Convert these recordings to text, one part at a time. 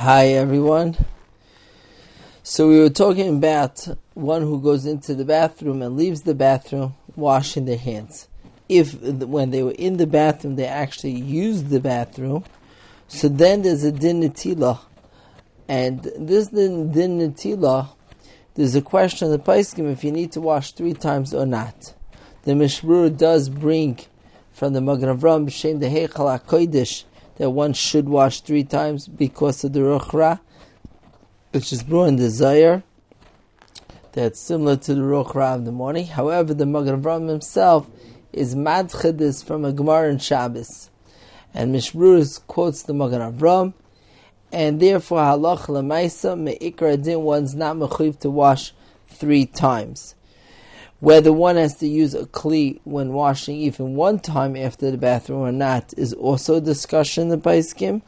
Hi everyone. So we were talking about one who goes into the bathroom and leaves the bathroom washing their hands. If when they were in the bathroom they actually used the bathroom, so then there's a din netila, and this din, din netila, there's a question of the paiskim if you need to wash three times or not. The Mishmur does bring from the Magen Avram B'Shem the Heichal that one should wash three times because of the Ruach Ra, which is the Zayar, that's similar to the Ruach Ra of the morning. However, the Magen Avram himself is Madchadis from a Gemara in Shabbos. And Mishmur quotes the Magen Avram, and therefore halach lemaisa meikra din one's not mechuyev to wash three times. Whether one has to use a kli when washing even one time after the bathroom or not is also a discussion in the Paiskim.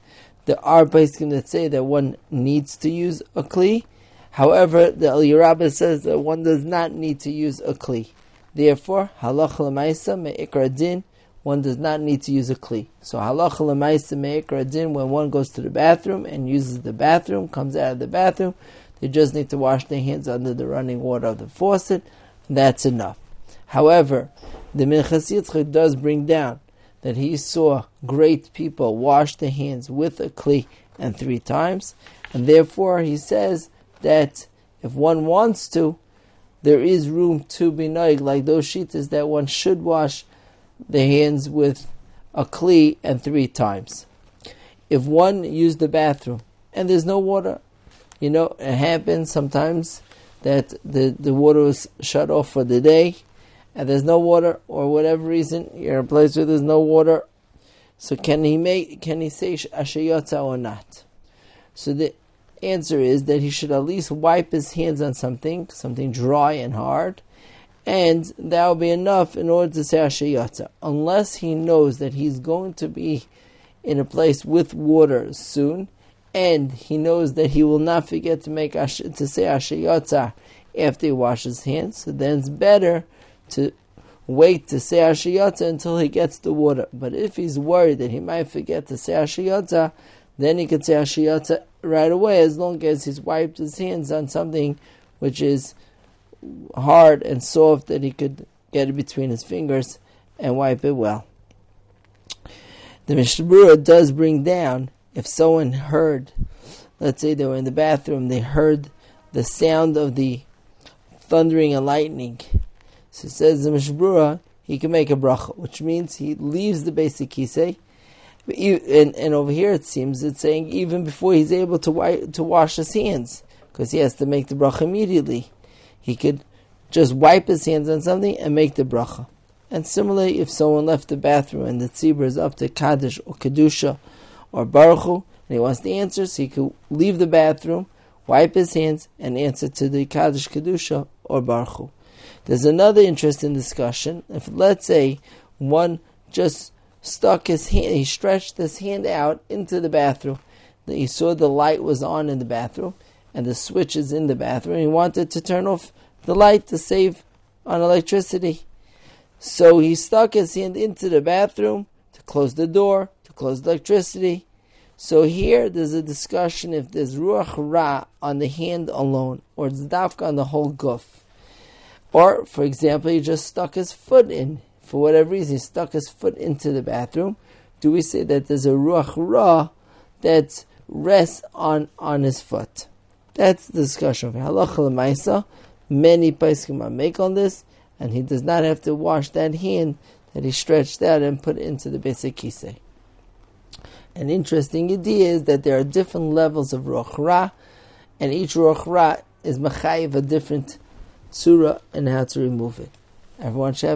There are Paiskim that say that one needs to use a kli. However, the Eliyah Rabbah says that one does not need to use a kli. Therefore, halach l'maisa me'ikra din, one does not need to use a kli. So halach l'maisa me'ikra din, when one goes to the bathroom and uses the bathroom, comes out of the bathroom, they just need to wash their hands under the running water of the faucet that's enough. However, the Minchas Yitzchak does bring down that he saw great people wash their hands with a kli and three times, and therefore he says that if one wants to, there is room to be noig like those shitas that one should wash the hands with a kli and three times. If one used the bathroom and there's no water, you know, it happens sometimes that the, the water was shut off for the day and there's no water or whatever reason you're in a place where there's no water so can he make can he say Asher Yotzar or not? So the answer is that he should at least wipe his hands on something something dry and hard and that will be enough in order to say Asher Yotzar unless he knows that he's going to be in a place with water soon and he knows that he will not forget to make to say Asher Yotzar after he washes his hands. So then it's better to wait to say Asher Yotzar until he gets the water. But if he's worried that he might forget to say Asher Yotzar, then he can say Asher Yotzar right away as long as he's wiped his hands on something which is hard and soft that he could get it between his fingers and wipe it well. The Mishnah does bring down if someone heard, let's say they were in the bathroom, they heard the sound of the thundering and lightning. So it says the Mishbrura, he can make a bracha, which means he leaves the beis hakisei. And, and over here it seems it's saying even before he's able to wipe, to wash his hands, because he has to make the bracha immediately. He could just wipe his hands on something and make the bracha. And similarly, if someone left the bathroom and the tzibur is up to Kaddish or Kedusha, or Baruch Hu, and he wants the answer, so he could leave the bathroom, wipe his hands, and answer to the Kaddish Kedusha or Baruch Hu. There's another interesting discussion. If let's say one just stuck his hand, he stretched his hand out into the bathroom, that he saw the light was on in the bathroom, and the switch is in the bathroom, he wanted to turn off the light to save on electricity. So he stuck his hand into the bathroom to close the door, to close the electricity. So here there's a discussion if there's ruach ra on the hand alone, or it's dafka on the whole guf. Or, for example, he just stuck his foot in. For whatever reason, he stuck his foot into the bathroom. Do we say that there's a ruach ra that rests on, on his foot? That's the discussion of halacha lemaisa. Many paiskim make on this, and he does not have to wash that hand that he stretched out and put into the beis hakisei. An interesting idea is that there are different levels of ruach and each ruach is machayiv a different surah and how to remove it. Everyone should